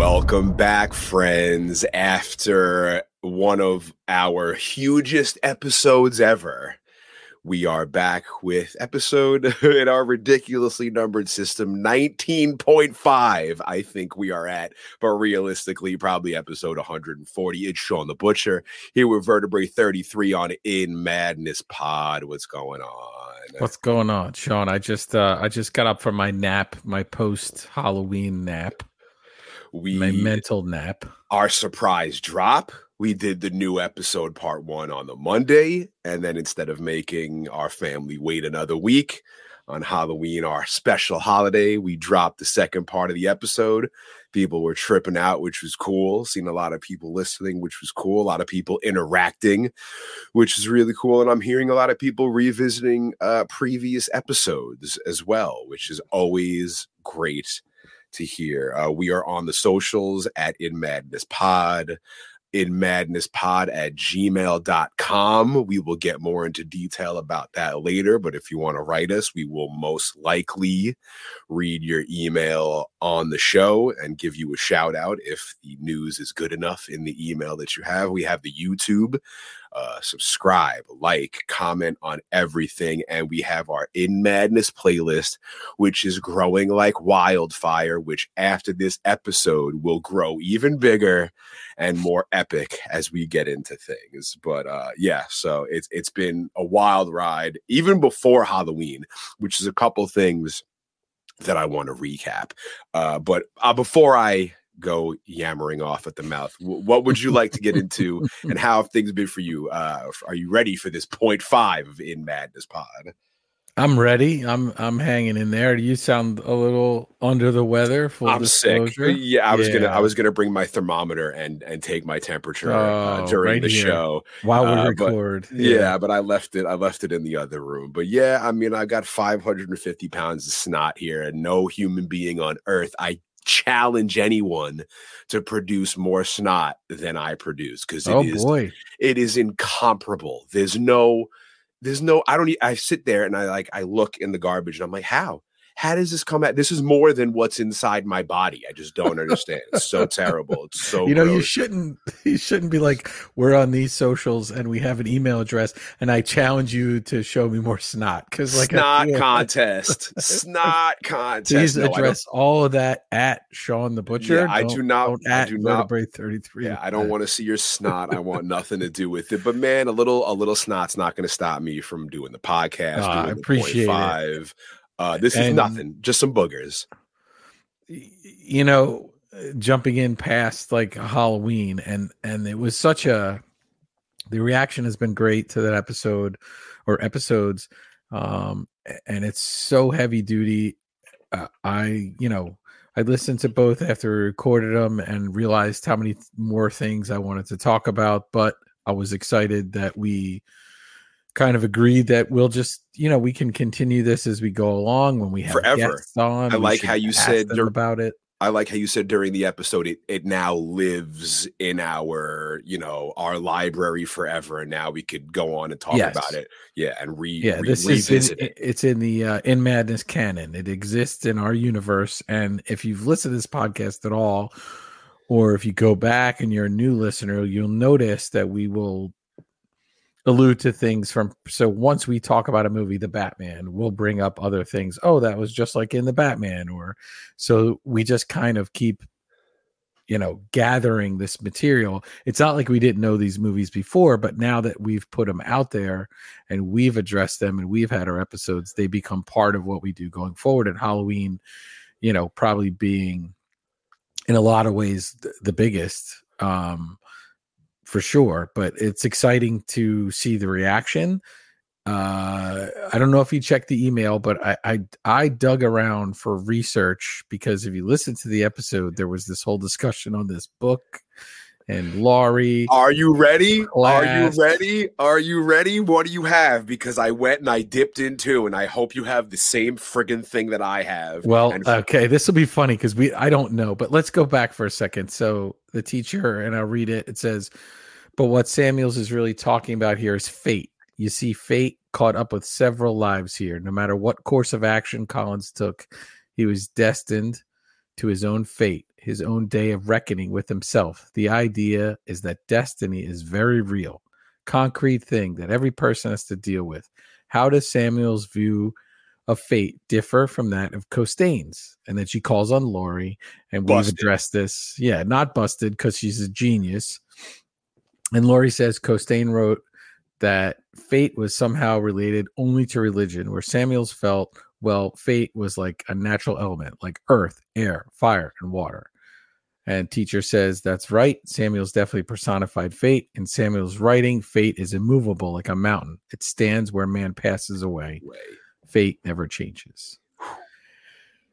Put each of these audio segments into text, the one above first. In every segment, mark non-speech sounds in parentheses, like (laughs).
Welcome back, friends. After one of our hugest episodes ever, we are back with episode (laughs) in our ridiculously numbered system 19.5. I think we are at, but realistically, probably episode 140. It's Shawn the Butcher here with Vertebrae 33 on In Madness Pod. What's going on? What's going on, Shawn? I just uh I just got up from my nap, my post Halloween nap we my mental nap. Our surprise drop. We did the new episode part one on the Monday, and then instead of making our family wait another week on Halloween, our special holiday, we dropped the second part of the episode. People were tripping out, which was cool. Seen a lot of people listening, which was cool. A lot of people interacting, which is really cool. And I'm hearing a lot of people revisiting uh, previous episodes as well, which is always great to hear. Uh, we are on the socials at In Madness Pod, in madness pod at gmail.com. We will get more into detail about that later, but if you want to write us, we will most likely read your email on the show and give you a shout out if the news is good enough in the email that you have. We have the YouTube uh, subscribe, like, comment on everything. And we have our In Madness playlist, which is growing like wildfire, which after this episode will grow even bigger and more epic as we get into things. But uh, yeah, so it's it's been a wild ride, even before Halloween, which is a couple things that I want to recap. Uh, but uh, before I go yammering off at the mouth. what would you like to get into, (laughs) and how have things been for you? Uh, are you ready for this point five In Madness Pod? I'm ready. I'm I'm hanging in there. You sound a little under the weather. Full I'm disclosure. sick. Yeah, I was yeah. gonna I was gonna bring my thermometer and and take my temperature uh, oh, during right the here. show while we uh, record. But, yeah. yeah, but I left it. I left it in the other room. But yeah, I mean, I got 550 pounds of snot here, and no human being on earth I challenge anyone to produce more snot than I produce because it oh, is, boy. it is incomparable. There's no there's no I don't I sit there and I like I look in the garbage and I'm like how how does this come out? This is more than what's inside my body. I just don't understand. It's so (laughs) terrible. It's so you know gross. you shouldn't (laughs) you shouldn't be like we're on these socials and we have an email address and I challenge you to show me more snot because like snot contest, snot (laughs) contest. Please no, address all of that at Shawn the Butcher. Yeah, I do not. Don't I do not. Thirty three. Yeah, I don't want to see your snot. I want nothing to do with it. But man, a little a little snot's not going to stop me from doing the podcast. Uh, I appreciate it. Uh, this is nothing, just some boogers. You know, jumping in past like Halloween, and and it was such a the reaction has been great to that episode or episodes, um, and it's so heavy duty. Uh, I you know I listened to both after we recorded them and realized how many more things I wanted to talk about, but I was excited that we kind of agree that we'll just you know we can continue this as we go along when we have forever on. I like how you said about it. I like how you said during the episode it, it now lives in our you know our library forever, and now we could go on and talk yes. about it. Yeah, and re yeah re- this is in, it. it's in the uh, in madness canon. It exists in our universe, and if you've listened to this podcast at all. Or if you go back and you're a new listener, you'll notice that we will allude to things from so once we talk about a movie the batman we'll bring up other things. Oh that was just like in the batman or so we just kind of keep you know gathering this material. It's not like we didn't know these movies before but now that we've put them out there and we've addressed them and we've had our episodes they become part of what we do going forward. And halloween you know probably being in a lot of ways the, the biggest um for sure. But it's exciting to see the reaction. Uh, I don't know if you checked the email, but I, I I dug around for research because if you listen to the episode, there was this whole discussion on this book and Laurie. Are you ready? Class. Are you ready? Are you ready? What do you have? Because I went and I dipped into, and I hope you have the same friggin' thing that I have. Well, and- okay, this will be funny because we I don't know, but let's go back for a second. So the teacher, and I'll read it. It says, "But what Samuels is really talking about here is fate. You see, fate caught up with several lives here. No matter what course of action Collins took, he was destined." to his own fate, his own day of reckoning with himself. The idea is that destiny is very real, concrete thing that every person has to deal with. How does Samuel's view of fate differ from that of Costain's? And then she calls on Laurie, and we've addressed this. Yeah, not busted because she's a genius. And Laurie says Costain wrote that fate was somehow related only to religion, where Samuels felt, well, fate was like a natural element, like earth, air, fire, and water. And teacher says that's right. Samuel's definitely personified fate. In Samuel's writing, fate is immovable like a mountain. It stands where man passes away. Way. Fate never changes.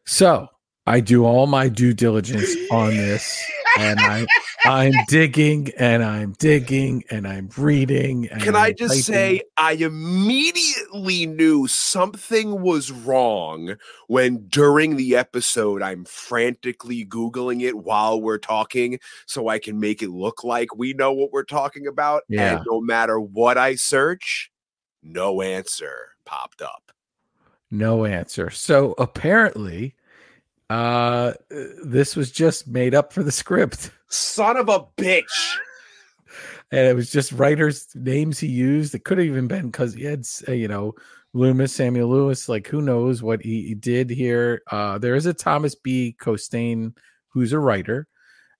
So I do all my due diligence on this, and I (laughs) I'm digging and I'm digging and I'm reading. And Can I I'm just typing. say, I immediately knew something was wrong when during the episode I'm frantically Googling it while we're talking so I can make it look like we know what we're talking about. Yeah. And no matter what I search, no answer popped up. no answer? So apparently, uh, this was just made up for the script. Son of a bitch. and it was just writers' names he used. It could have even been because he had, uh, you know, Loomis, Samuel Lewis. Like, who knows what he, he did here? Uh, there is a Thomas B. Costain who's a writer,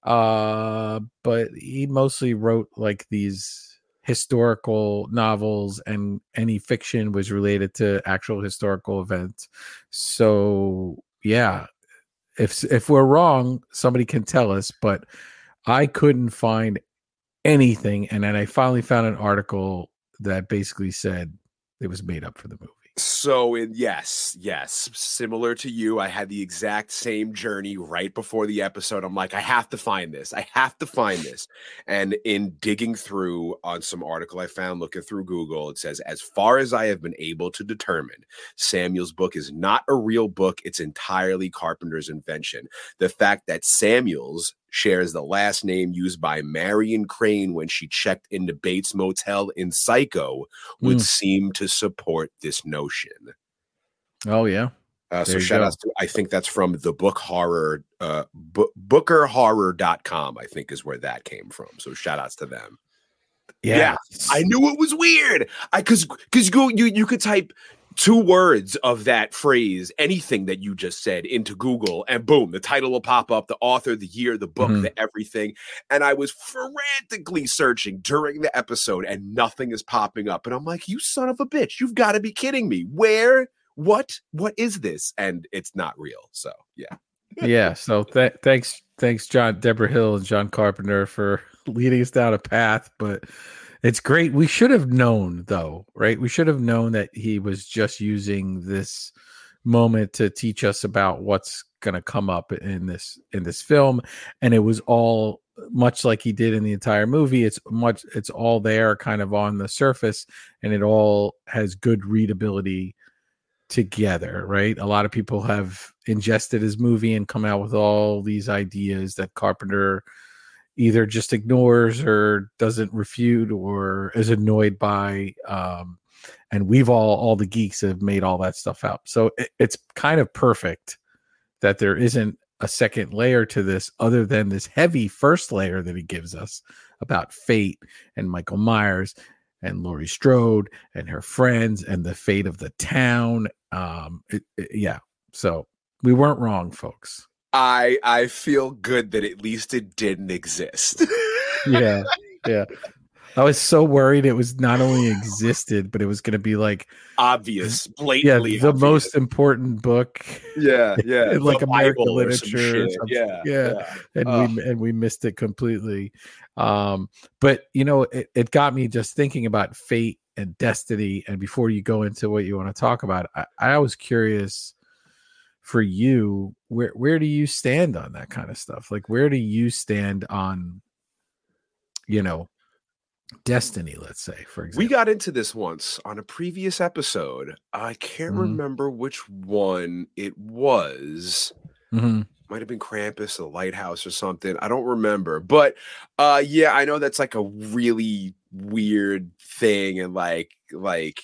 uh, but he mostly wrote like these historical novels, and any fiction was related to actual historical events. So, yeah, if if we're wrong, somebody can tell us, but. I couldn't find anything. And then I finally found an article that basically said it was made up for the movie. So, in yes, yes, similar to you, I had the exact same journey right before the episode. I'm like, I have to find this. I have to find this. And in digging through on some article I found looking through Google, it says, as far as I have been able to determine, Samuel's book is not a real book. It's entirely Carpenter's invention. The fact that Samuel's shares the last name used by Marion Crane when she checked into Bates Motel in Psycho would Mm. seem to support this notion. Oh, yeah. Uh, so shout go. out to I think that's from the book horror uh bu- bookerhorror.com I think is where that came from. So shout outs to them. Yeah, I knew it was weird. I cuz cuz you you you could type two words of that phrase anything that you just said into Google and boom the title will pop up the author the year the book Mhm. the everything. And I was frantically searching during the episode and nothing is popping up. And I'm like you son of a bitch. You've got to be kidding me. Where? What? What is this? And it's not real. So yeah. (laughs) Yeah. So th- thanks, thanks, John, Debra Hill, and John Carpenter for (laughs) leading us down a path. But it's great. We should have known, though, right? We should have known that he was just using this moment to teach us about what's going to come up in this in this film, and it was all much like he did in the entire movie. It's much. It's all there, kind of on the surface, and it all has good readability together, right? A lot of people have ingested his movie and come out with all these ideas that Carpenter either just ignores or doesn't refute or is annoyed by. Um, and we've all, all the geeks have made all that stuff out. So it, it's kind of perfect that there isn't a second layer to this other than this heavy first layer that he gives us about fate and Michael Myers and Laurie Strode and her friends and the fate of the town. Um, it- it- yeah. So we weren't wrong, folks. I I feel good that at least it didn't exist (laughs) Yeah. yeah. I was so worried it was not only existed, but it was going to be like, obvious yeah, blatantly the obvious. most important book. yeah (laughs) yeah in, like, the American Bible or literature or shit. something. yeah Yeah. and Ugh. we and we missed it completely. Um, but you know, it, it got me just thinking about fate and destiny. And before you go into what you want to talk about, I, I was curious for you, where where do you stand on that kind of stuff? Like where do you stand on you know destiny, let's say, for example? We got into this once on a previous episode. I can't Mhm. remember which one it was. Mhm. Might have been Krampus or the Lighthouse or something. I don't remember. But uh yeah, I know that's like a really weird thing and like like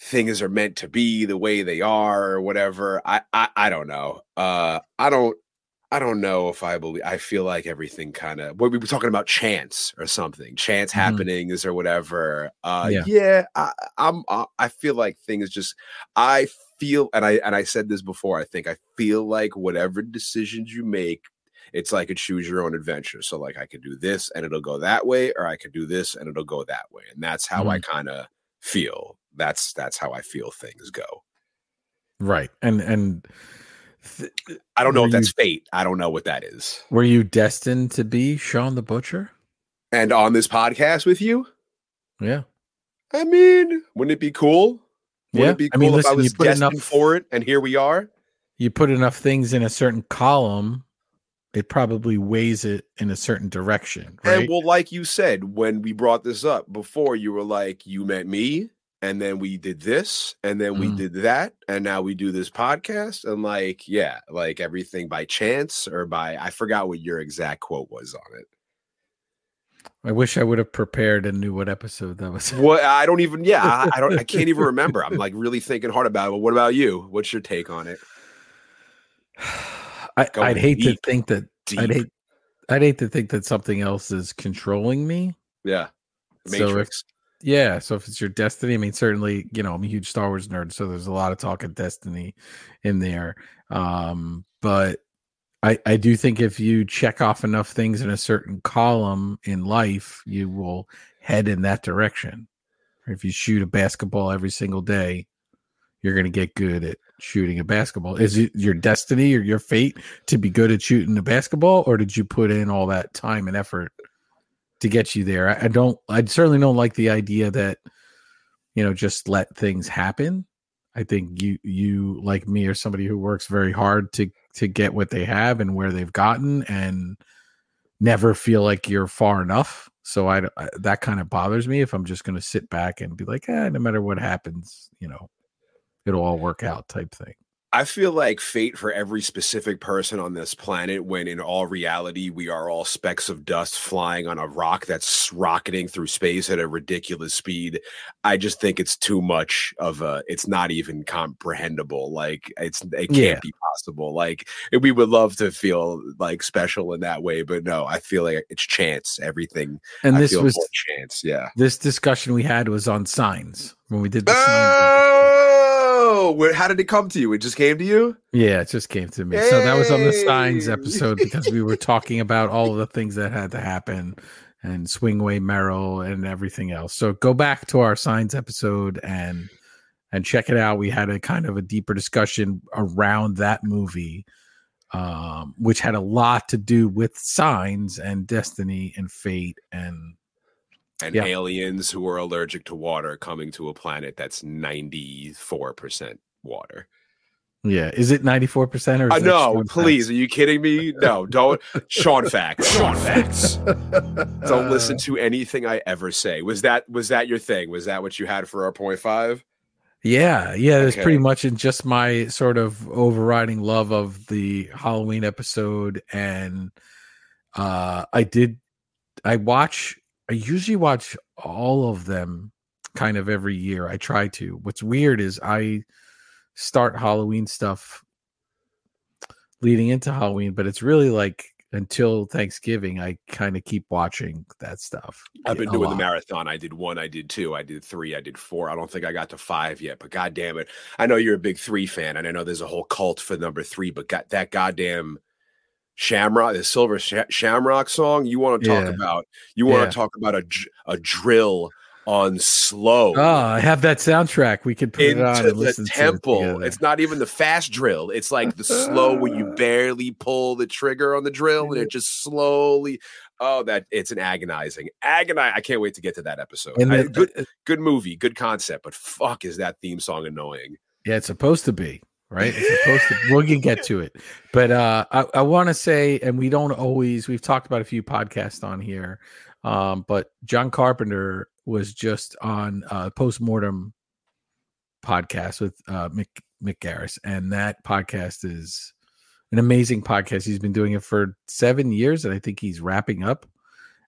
things are meant to be the way they are or whatever. I I, I don't know. Uh, I don't. I don't know if I believe. I feel like everything kind of. What we were talking about, chance or something, chance Mhm. happenings or whatever. Uh, Yeah. yeah, I, I'm. I, I feel like things just. I feel, and I and I said this before. I think I feel like whatever decisions you make, it's like a choose your own adventure. So like I could do this and it'll go that way, or I could do this and it'll go that way, and that's how I kind of feel. That's that's how I feel things go. Right. And and th- I don't know if that's fate. I don't know what that is. were you destined to be Shawn the Butcher? And on this podcast with you, Yeah. I mean, wouldn't it be cool? Wouldn't Yeah. it be I cool mean, if I listen, you was destined enough- for it and here we are? You put enough things in a certain column, it probably weighs it in a certain direction, right? And well, like you said, when we brought this up before, you were like, you met me, and then we did this, and then we Mhm. did that, and now we do this podcast. And like, yeah, like everything by chance or by I forgot what your exact quote was on it. I wish I would have prepared and knew what episode that was. What I don't even yeah, I, I don't I can't even remember. I'm like really thinking hard about it. But what about you? What's your take on it? I, I'd hate deep, to think that Deep. I'd hate I'd hate to think that something else is controlling me. yeah. So if- Matrix. Yeah, so if it's your destiny, I mean, certainly, you know, I'm a huge Star Wars nerd, so there's a lot of talk of destiny in there. Um, but I I do think if you check off enough things in a certain column in life, you will head in that direction. If you shoot a basketball every single day, you're going to get good at shooting a basketball. Is it your destiny or your fate to be good at shooting a basketball, or did you put in all that time and effort to get you there? I, I don't. I certainly don't like the idea that you know just let things happen. I think you you like me or somebody who works very hard to to get what they have and where they've gotten and never feel like you're far enough. So I, I that kind of bothers me if I'm just going to sit back and be like, eh, no matter what happens, you know, it'll all work out type thing. I feel like fate for every specific person on this planet, when in all reality, we are all specks of dust flying on a rock that's rocketing through space at a ridiculous speed. I just think it's too much of a, it's not even comprehensible. Like, it's, it can't Yeah. be possible. Like, we would love to feel like special in that way, but no, I feel like it's chance. Everything. And I this feel was more chance. Yeah. this discussion we had was on signs when we did the signs. Where, how did it come to you? It just came to you? Yeah, it just came to me. So that was on the signs episode because we were talking about all of the things that had to happen and Swing away Merrill and everything else. So go back to our signs episode and and check it out. We had a kind of a deeper discussion around that movie, um, which had a lot to do with signs and destiny and fate and and Yeah. aliens who are allergic to water coming to a planet that's 94% water. yeah. Is it ninety four percent or? Uh, no, please. Facts? Are you kidding me? No, don't. Shawn Facts. Shawn Facts. (laughs) Don't listen to anything I ever say. Was that was that your thing? Was that what you had for our point five? Yeah, yeah, that's Okay. pretty much in just my sort of overriding love of the Halloween episode. And uh I did I watch I usually watch all of them kind of every year. I try to. What's weird is I start Halloween stuff leading into Halloween, but it's really like until Thanksgiving, I kind of keep watching that stuff. I've been doing the marathon. I did one, I did two, I did three, I did four. I don't think I got to five yet, but god damn it. I know you're a big three fan, and I know there's a whole cult for number three, but got that goddamn Shamrock, the Silver Sha- Shamrock song. You want to talk Yeah. about? You want Yeah. to talk about a a drill on slow Oh, I have that soundtrack. We could put it on and the listen to it temple? it's not even the fast drill. It's like the slow where you (laughs) barely pull the trigger on the drill, and it just slowly. Oh, that it's an agonizing, agonize. I can't wait to get to that episode. and I- the- good, uh, uh good movie, good concept, but fuck, is that theme song annoying? Yeah, it's supposed to be right. It's supposed to. we'll get to it, but uh, I, I want to say, and we don't always. We've talked about a few podcasts on here, um, but John Carpenter was just on uh, postmortem podcast with uh, Mick Mick Garris, and that podcast is an amazing podcast. He's been doing it for seven years, and I think he's wrapping up.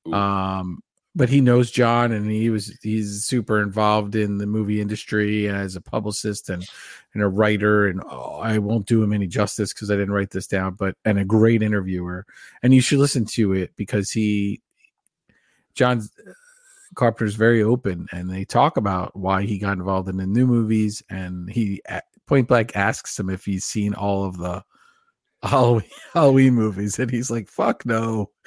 Ooh. Um, but he knows John and he was he's super involved in the movie industry as a publicist and and a writer and oh, I won't do him any justice because I didn't write this down but and a great interviewer. And you should listen to it because he John uh, Carpenter's very open and they talk about why he got involved in the new movies and he uh, point blank asks him if he's seen all of the (laughs) Halloween, Halloween movies and he's like fuck no (laughs) (laughs)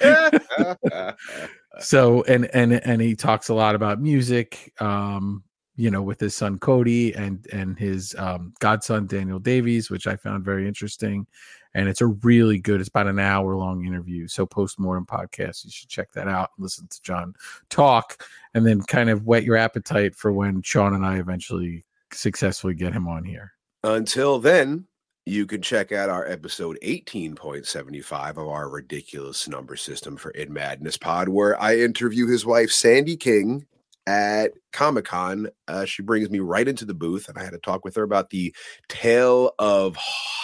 so and and and he talks a lot about music um you know with his son cody and and his um godson daniel davies which i found very interesting. And it's a really good it's about an hour long interview. So postmortem podcast you should check that out and listen to john talk and then kind of whet your appetite for when shawn and i eventually successfully get him on here. Until then you can check out our episode 18.75 of our ridiculous number system for In Madness Pod, where I interview his wife, Sandy King, at Comic Con. Uh, she brings me right into the booth, and I had to talk with her about the tale of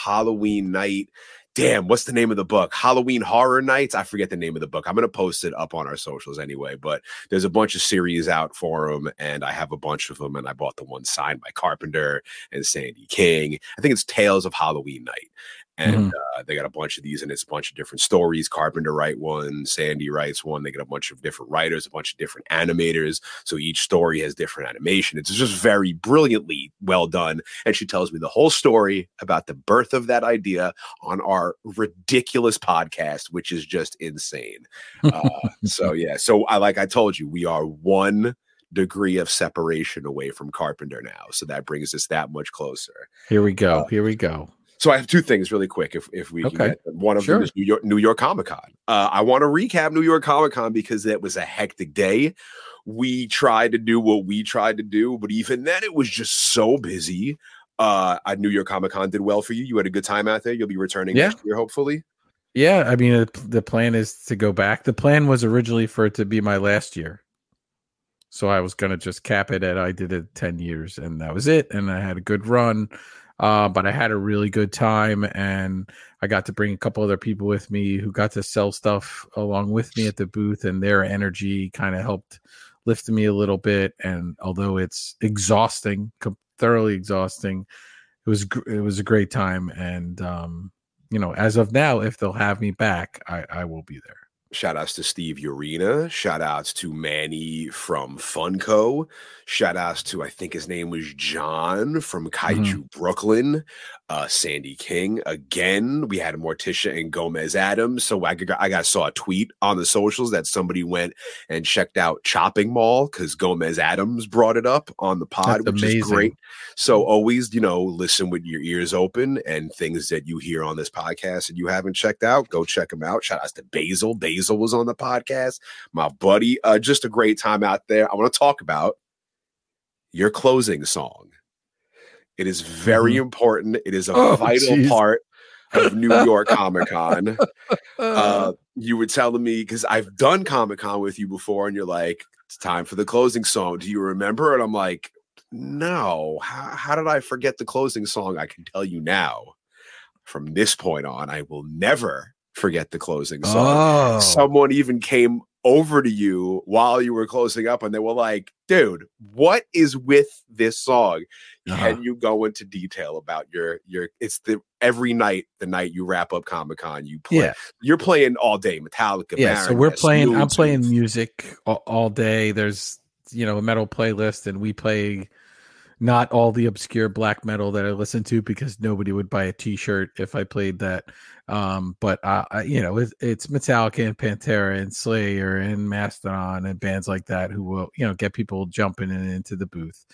Halloween night damn, what's the name of the book? Halloween Horror Nights. I forget the name of the book. I'm going to post it up on our socials anyway, but there's a bunch of series out for them, and I have a bunch of them. And I bought the one signed by Carpenter and Sandy King. I think it's Tales of Halloween Night and mm-hmm. uh, they got a bunch of these and it's a bunch of different stories. Carpenter write one sandy writes one. They get a bunch of different writers a bunch of different animators. So each story has different animation. It's just very brilliantly well done. And she tells me the whole story about the birth of that idea on our ridiculous podcast which is just insane. Uh, so (laughs) yeah. So i like i told you we are one degree of separation away from carpenter now. So that brings us that much closer. Here we go. Uh, here we go so I have two things really quick. If if we okay. one of sure. them is New York New York Comic Con. Uh, I want to recap New York Comic Con because it was a hectic day. We tried to do what we tried to do, but even then, it was just so busy. Uh, at New York Comic Con did well for you. You had a good time out there. You'll be returning yeah. next year, hopefully. Yeah, I mean, the plan is to go back. The plan was originally for it to be my last year. So I was going to just cap it at I did it 10 years and that was it. And I had a good run. Uh, but I had a really good time, and I got to bring a couple other people with me who got to sell stuff along with me at the booth, and their energy kind of helped lift me a little bit. And although it's exhausting, thoroughly exhausting, it was it was a great time. And um, you know, as of now, if they'll have me back, I, I will be there. Shout outs to Steve Urena. Shout outs to Manny from Funko. Shout outs to, I think his name was John from Kaiju mm-hmm. Brooklyn. Uh, Sandy King. Again, we had Morticia and Gomez Addams. So I, got, I got saw a tweet on the socials that somebody went and checked out Chopping Mall because Gomez Addams brought it up on the pod, That's which amazing. is great. So always, you know, listen with your ears open and things that you hear on this podcast and you haven't checked out, go check them out. Shout outs to Basil. Basil was on the podcast. My buddy, uh, just a great time out there. I want to talk about your closing song. It is very mm-hmm. important. It is a oh, vital geez. part of New York (laughs) Comic Con. Uh, you were telling me because I've done Comic Con with you before, and you're like, "It's time for the closing song." Do you remember? And I'm like, "No. How, how did I forget the closing song?" I can tell you now. From this point on, I will never forget the closing song. Oh. Someone even came over to you while you were closing up and they were like, dude, what is with this song? Uh-huh. Can you go into detail about your your it's the every night, the night you wrap up Comic Con, you play yeah. you're playing all day Metallica. Yeah, so we're playing I'm playing music all, all day. There's you know a metal playlist and we play not all the obscure black metal that I listen to because nobody would buy a T-shirt if I played that. Um, but uh, you know, it's, it's Metallica and Pantera and Slayer and Mastodon and bands like that who will you know get people jumping in into the booth.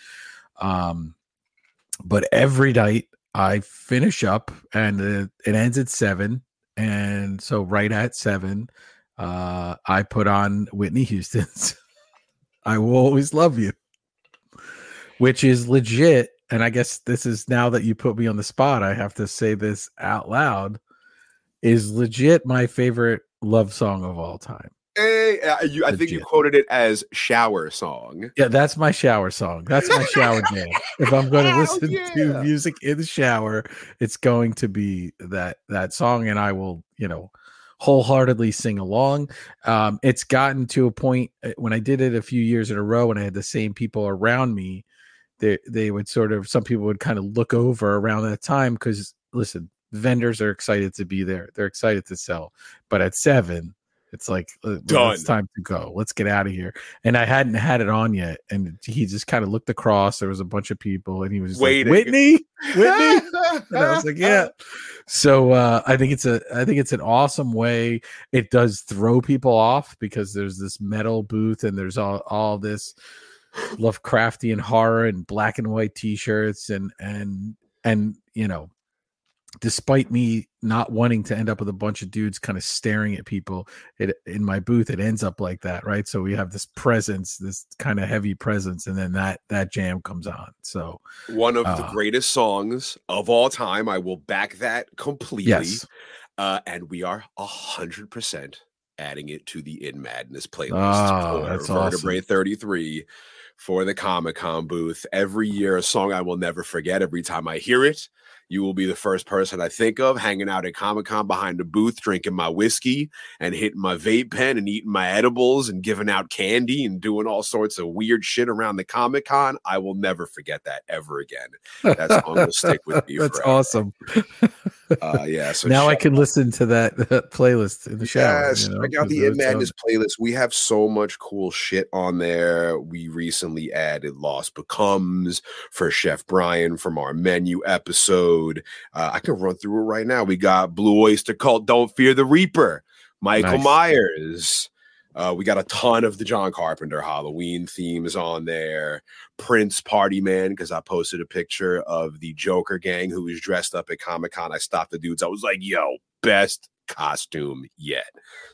Um, but every night I finish up and it, it ends at seven, and so right at seven, uh, I put on Whitney Houston's (laughs) "I Will Always Love You." Which is legit. And I guess this is now that you put me on the spot, I have to say this out loud. Is legit my favorite love song of all time. Hey, uh, you, I think you quoted it as shower song. Yeah, that's my shower song. That's my shower jam. if I'm going (laughs) to listen yeah. to music in the shower, it's going to be that that song, and I will, you know, wholeheartedly sing along. Um, it's gotten to a point uh, when I did it a few years in a row and I had the same people around me. They they would sort of some people would kind of look over around that time because listen, vendors are excited to be there. They're excited to sell, but at seven, it's like Done. it's time to go. Let's get out of here. And I hadn't had it on yet, and he just kind of looked across. There was a bunch of people, and he was just Waiting. like, "Whitney, Whitney." (laughs) and I was like, "Yeah." So uh, I think it's a I think it's an awesome way. It does throw people off because there's this metal booth and there's all all this Lovecraftian horror and black and white T-shirts and and and you know despite me not wanting to end up with a bunch of dudes kind of staring at people it in my booth it ends up like that right so we have this presence this kind of heavy presence and then that that jam comes on so One of the Uh, greatest songs of all time. I will back that completely. yes Uh, and we are a hundred percent adding it to the In Madness playlist Oh, for that's Vertebrae 33 for the Comic Con booth. Every year, a song I will never forget. Every time I hear it, you will be the first person I think of hanging out at Comic Con behind the booth, drinking my whiskey and hitting my vape pen and eating my edibles and giving out candy and doing all sorts of weird shit around the Comic Con. I will never forget that ever again. That song will stick with (laughs) me that's forever. awesome (laughs) Uh, yeah. So now i can listen to (laughs) that, playlist in the shower Yes, you know, out 'cause the In Madness playlist. We have so much cool shit on there. We recently added Lost Becomes for Chef Brian from our menu episode. Uh, I can run through it right now. We got Blue Oyster Cult, Don't Fear the Reaper, Michael Nice. Myers. Uh, we got a ton of the John Carpenter Halloween themes on there. Prince Party Man, because I posted a picture of the Joker gang who was dressed up at Comic Con. I stopped the dudes. I was like, yo, best costume yet.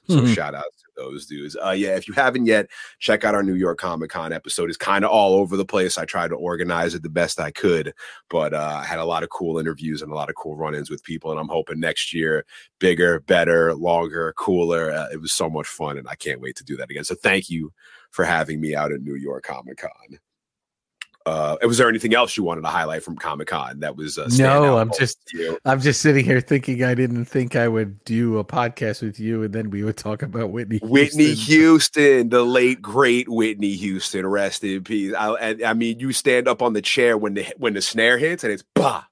So Mhm. shout out to those dudes. Uh yeah, if you haven't yet, check out our New York Comic Con episode. It's kind of all over the place. I tried to organize it the best I could, but uh I had a lot of cool interviews and a lot of cool run-ins with people. And I'm hoping next year, bigger, better, longer, cooler. Uh, it was so much fun, and I can't wait to do that again. So thank you for having me out at New York Comic Con. Uh, was there anything else you wanted to highlight from Comic Con that was uh, No, I'm just- I'm just sitting here thinking I didn't think I would do a podcast with you, and then we would talk about Whitney. Whitney Houston. Houston, the late great Whitney Houston, rest in peace. I, and, I mean, you stand up on the chair when the when the snare hits and it's bah,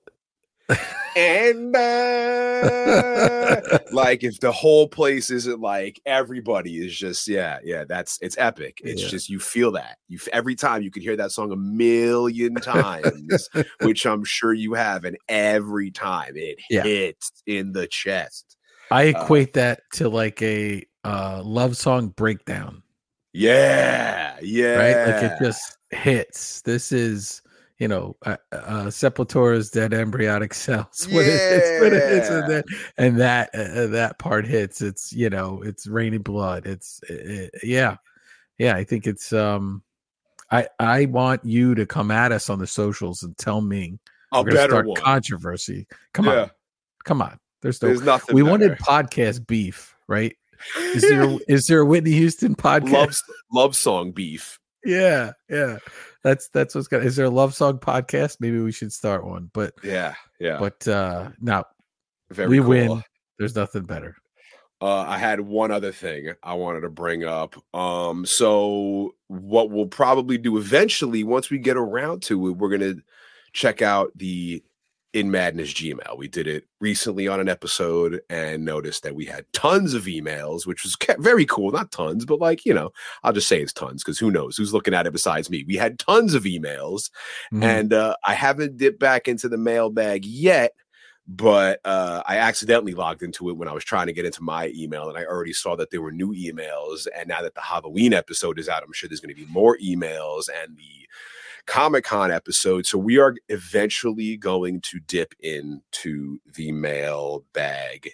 (laughs) and bah. (laughs) like if the whole place isn't like everybody is just yeah yeah that's it's epic. It's Yeah. just you feel that you every time you can hear that song a million times, (laughs) which I'm sure you have, and every time it Yeah. hits in the chest. I Uh, equate that to like a uh, love song breakdown, Yeah, yeah, right? Like it just hits. This is, you know, uh, uh, Sepultura's dead embryonic cells. (laughs) When it hits, when it hits, and, Yeah. then, and that uh, that part hits. It's you know, it's raining blood. It's uh, yeah, yeah. I think it's um. I, I want you to come at us on the socials and tell me a better start one. controversy. Come Yeah. on, come on. There's no. There's nothing. we better. wanted podcast beef, right? Is (laughs) there is there a Whitney Houston podcast? love love song beef. Yeah, yeah. That's that's what's got. Is there a love song podcast? Maybe we should start one. But Yeah, yeah. but uh no, Very we cool. win. There's nothing better. Uh, I had one other thing I wanted to bring up. Um, so what we'll probably do eventually, once we get around to it, we're gonna check out the in Madness Gmail. We did it recently on an episode and noticed that we had tons of emails, which was very cool. Not tons, but like you know, I'll just say it's tons because who knows who's looking at it besides me. We had tons of emails, Mhm. and uh, I haven't dipped back into the mailbag yet. But uh, I accidentally logged into it when I was trying to get into my email, and I already saw that there were new emails. And now that the Halloween episode is out, I'm sure there's going to be more emails and the Comic Con episode. So we are eventually going to dip into the mail bag.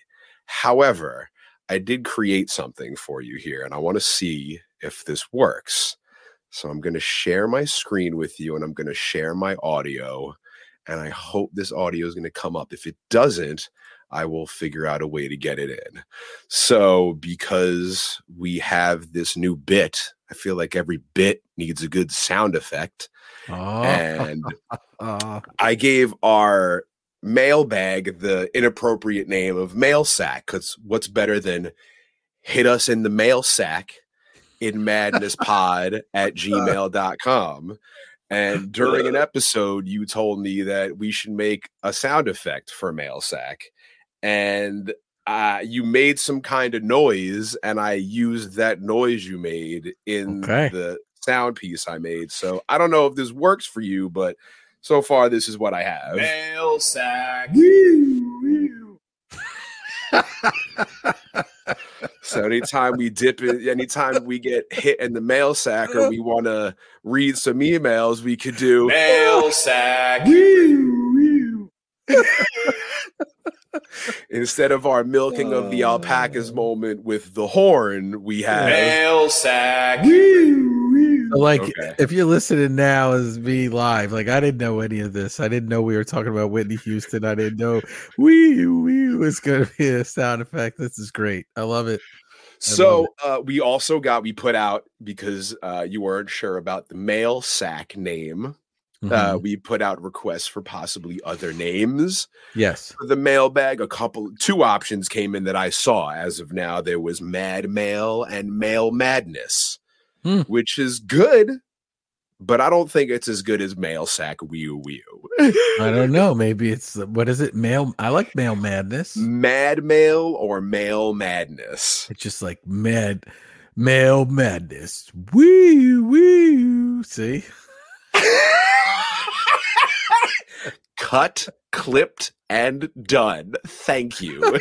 However, I did create something for you here, and I want to see if this works. So I'm going to share my screen with you and I'm going to share my audio. And I hope this audio is going to come up. If it doesn't, I will figure out a way to get it in. So, because we have this new bit, I feel like every bit needs a good sound effect. Oh, And uh, (laughs) I gave our mailbag the inappropriate name of mail sack because what's better than hit us in the mail sack in madness (laughs) pod at gmail.com and during an (laughs) episode you told me that we should make a sound effect for mail sack and uh, you made some kind of noise and i used that noise you made in Okay. the sound piece i made so i don't know if this works for you but so far this is what i have Mail sack. (laughs) So anytime we dip in, anytime we get hit in the mail sack or we (laughs) want to read some emails, we could do Mail sack. (laughs) instead of our milking of the alpacas moment with the horn, we have Mail sack. So, like Okay. if you're listening now as me live, like I didn't know any of this. I didn't know we were talking about Whitney Houston. I didn't know we wee was going to be a sound effect. This is great. I love it. So uh, we also got we put out because uh, you weren't sure about the mail sack name. Uh, Mhm. we put out requests for possibly other names. yes. for the mailbag, a couple, two options came in that I saw as of now. There was Mad Mail and Mail Madness, Hmm. which is good, but I don't think it's as good as Mail Sack Wee Wee. I don't know. (laughs) Maybe it's what is it? Mail. I like Mail Madness. Mad Mail or Mail Madness. It's just like mad, Mail Madness. Wee wee. See. (laughs) Cut, clipped, and done. Thank you.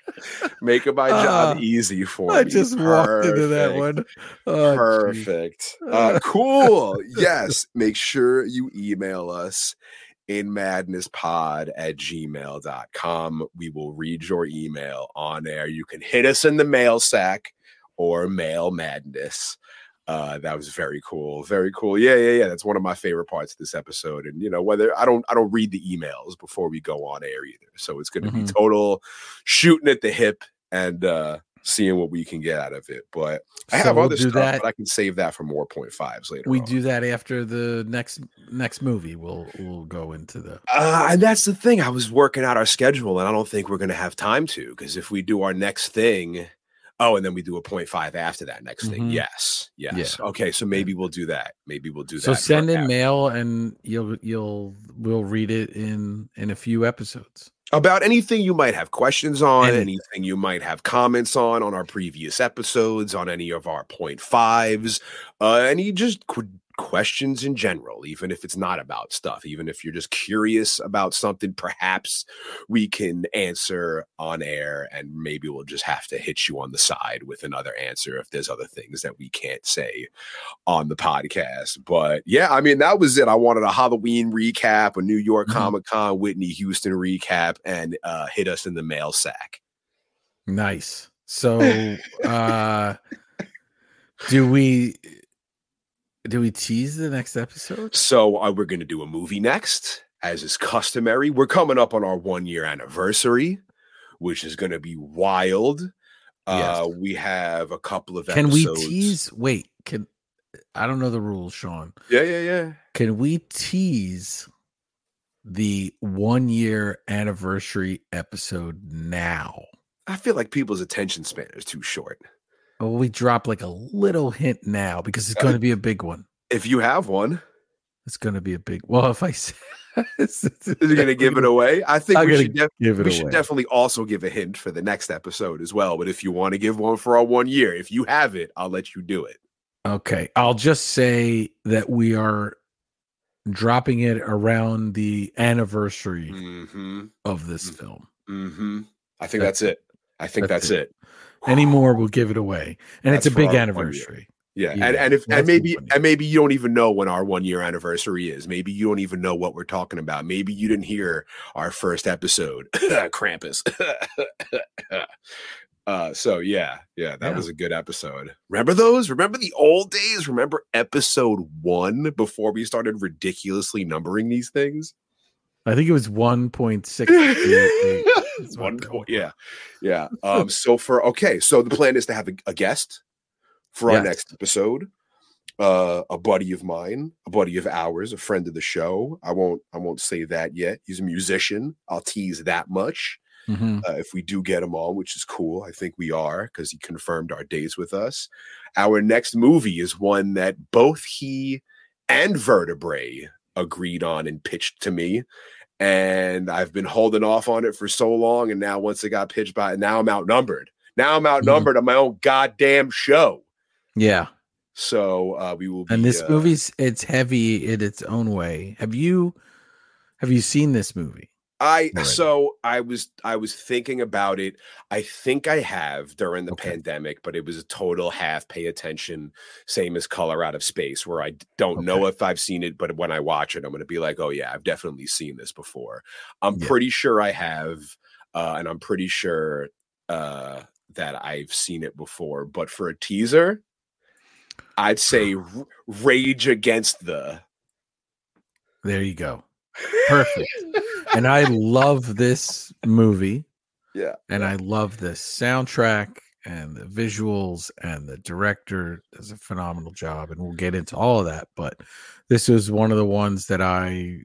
(laughs) Making my job Ah, easy for I me. I just walked into that one. Oh. Perfect. Uh, cool. yes. Make sure you email us in madnesspod at gmail.com. We will read your email on air. You can hit us in the mail sack or mail madness. Uh, that was very cool. Very cool. Yeah, yeah, yeah. That's one of my favorite parts of this episode. And you know, whether I don't I don't read the emails before we go on air either. So it's gonna be Mhm. total shooting at the hip and uh seeing what we can get out of it. But I So have we'll other stuff, that. but I can save that for more point fives later. We on. do that after the next next movie. We'll we'll go into the Uh, and that's the thing. I was working out our schedule, and I don't think we're going to have time to because if we do our next thing, oh, and then we do a point five after that next thing. Mhm. Yes, yes. Okay, so maybe we'll do that. Maybe we'll do that. so send in after. mail and you'll you'll we'll read it in in a few episodes. about anything you might have questions on, Anything. anything you might have comments on on our previous episodes, on any of our point fives, uh, any just qu- questions in general, even if it's not about stuff, even if you're just curious about something, perhaps we can answer on air, and maybe we'll just have to hit you on the side with another answer if there's other things that we can't say on the podcast. But yeah, I mean, that was it. I wanted a Halloween recap, a New York Mhm. Comic Con Whitney Houston recap, and uh, hit us in the mail sack. Nice. So uh do we do we tease the next episode? So uh, we're going to do a movie next, as is customary. We're coming up on our one year anniversary, which is going to be wild. Uh, Yes. we have a couple of Can we tease wait, can I don't know the rules, Shawn. Yeah, yeah, yeah. Can we tease the one year anniversary episode now? I feel like people's attention span is too short. Well, we drop like a little hint now because it's going to be a big one. If you have one, It's going to be a big. Well, if I say, (laughs) is it going to give it away? I think I'm we should. def- give it we away. should definitely also give a hint for the next episode as well. But if you want to give one for our one year, if you have it, I'll let you do it. Okay, I'll just say that we are dropping it around the anniversary Mm-hmm. of this Mm. film. Mm-hmm. I think That's that's, it. I think That's that's, it. Any more, we'll give it away, and it's a big our one year. anniversary. Yeah, Yeah, and and if and maybe and maybe you don't even know when our one year anniversary is. Maybe you don't even know what we're talking about. Maybe you didn't hear our first episode, (laughs) Krampus. (laughs) uh, so yeah, yeah, that Yeah. was a good episode. Remember those? Remember the old days? Remember episode one before we started ridiculously numbering these things? I think it was one point six. (laughs) (laughs) One point, yeah, yeah. Um, so for okay, so the plan is to have a, a guest for our Yes. next episode. uh, a buddy of mine, a buddy of ours, a friend of the show. I won't I won't say that yet. He's a musician. I'll tease that much. Mhm. Uh, if we do get him on, which is cool, I think we are because he confirmed our days with us. Our next movie is one that both he and Vertebrae agreed on and pitched to me. And I've been holding off on it for so long. And now, once it got pitched by, now I'm outnumbered. Now I'm outnumbered on my own goddamn show. Yeah. So uh, we will. Be, And this uh, movie's it's heavy in its own way. Have you have you seen this movie? I so I was I was thinking about it. I think I have during the Okay. pandemic, but it was a total half pay attention, same as Color Out of Space, where I don't know if I've seen it, but when I watch it, I'm going to be like, oh yeah, I've definitely seen this before. I'm Yeah. pretty sure I have, uh, and I'm pretty sure uh, that I've seen it before. But for a teaser, I'd say (sighs) R- Rage Against the. There you go. (laughs) Perfect. And I love this movie. Yeah. And I love the soundtrack and the visuals and the director does a phenomenal job. And we'll get into all of that. But this was one of the ones that I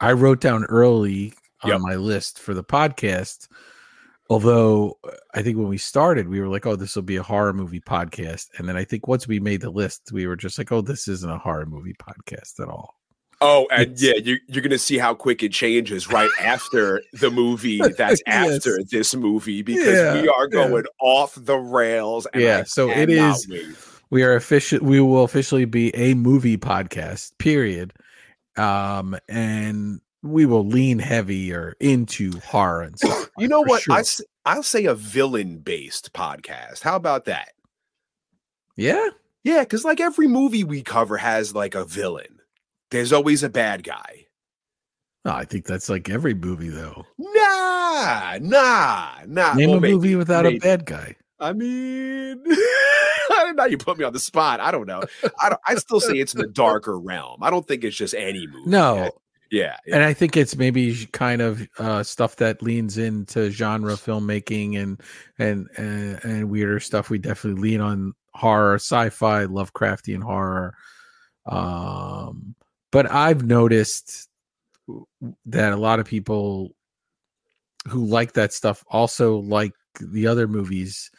I wrote down early on Yep. my list for the podcast. Although uh, I think when we started, we were like, oh, this will be a horror movie podcast. And then I think once we made the list, we were just like, oh, this isn't a horror movie podcast at all. Oh, and It's- yeah, you, you're going to see how quick it changes right after the movie (laughs) that's Yes. after this movie because we Yeah, are yeah. going off the rails. And Yeah, I so it is. wait. we are official we will officially be a movie podcast period um and we will lean heavier into horror and (coughs) stuff You know what? sure. I'll say a villain based podcast. How about that? yeah Yeah, because like every movie we cover has like a villain, there's always a bad guy. no, i think that's like every movie though Nah, nah, nah. name Well, a maybe- movie without maybe. a bad guy I mean, (laughs) now you put me on the spot. I don't know. I don't, I still say it's in the darker realm. I don't think it's just any movie. no yeah, yeah. and i think it's maybe kind of uh stuff that leans into genre filmmaking and and and, and weirder stuff we definitely lean on horror sci-fi lovecraftian horror um but i've noticed that a lot of people who like that stuff also like the other movies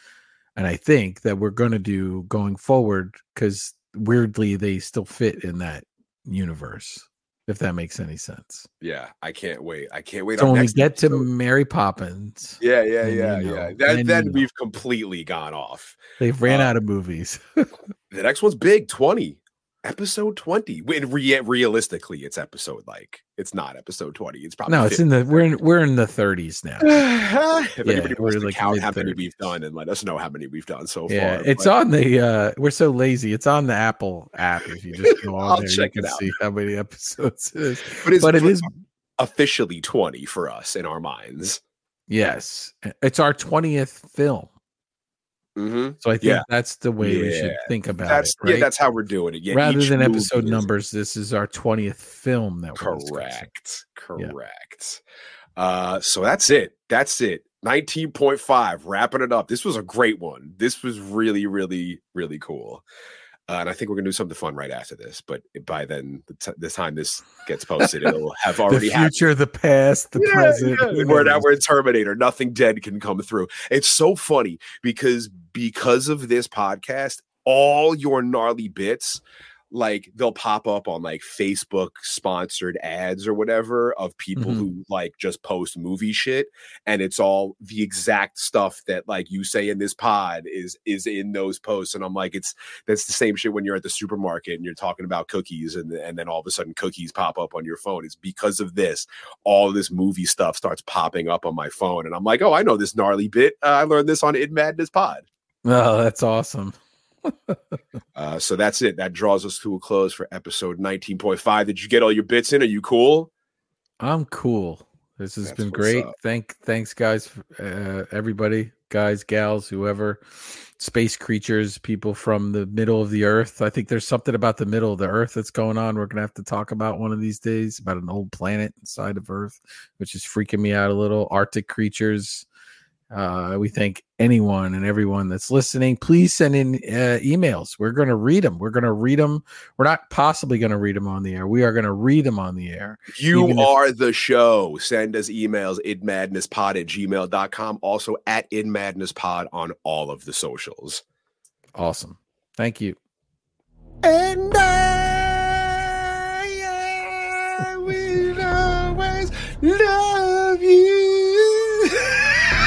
and i think that we're going to do going forward because weirdly they still fit in that universe if that makes any sense yeah. I can't wait. I can't wait. so when we get to episode- mary poppins yeah, yeah, then you yeah, know. yeah. Then Then, you know. we've completely gone off. they've ran Uh, out of movies (laughs) The next one's big. Twenty. Episode 20. When re- realistically, it's episode like it's not episode 20. It's probably no it's in the we're in we're in the 30s now (sighs) if Yeah, anybody wants to like count how many we've done and let us know how many we've done so yeah far. it's but- on the uh we're so lazy it's on the apple app if you just go (laughs) on I'll there check you it can out. see how many episodes it is but, it's, but it is (laughs) officially 20 for us in our minds. yes it's our 20th film Mm-hmm. so i think Yeah. that's the way we should think about That's it right yeah, that's how we're doing it. Yeah, rather than episode is- numbers this is our 20th film that we're discussing. Correct. Yeah. Correct. Uh, so that's it. That's it. 19.5, wrapping it up. This was a great one. This was really, really, really cool. Uh, and I think we're gonna do something fun right after this. But by then, the, t- the time this gets posted, it'll have the already happened. future the past the Yeah, present yeah. We're now we're in Terminator. Nothing dead can come through. It's so funny because because of this podcast, all your gnarly bits, like they'll pop up on like Facebook sponsored ads or whatever of people Mhm. who like just post movie shit, and it's all the exact stuff that like you say in this pod is is in those posts. And I'm like, it's that's the same shit when you're at the supermarket and you're talking about cookies, and and then all of a sudden cookies pop up on your phone. It's because of this all this movie stuff starts popping up on my phone, and I'm like, oh, I know this gnarly bit. Uh, I learned this on In Madness Pod. oh that's awesome Uh, so that's it. That draws us to a close for episode 19.5. Did you get all your bits in? Are you cool? i'm cool this has That's been great thank thanks guys uh, everybody guys gals whoever space creatures people from the middle of the earth i think there's something about the middle of the earth that's going on we're gonna have to talk about one of these days about an old planet inside of earth which is freaking me out a little arctic creatures Uh, we thank anyone and everyone that's listening. Please send in uh, emails. We're going to read them. We're going to read them. We're not possibly going to read them on the air. We are going to read them on the air. You Even if- are the show. Send us emails, inmadnesspod at gmail.com. Also at inmadnesspod on all of the socials. Awesome. Thank you. And I, I will always love you.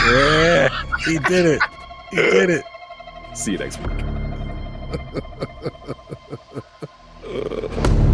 Yeah, he did it. He did it. See you next week. (laughs)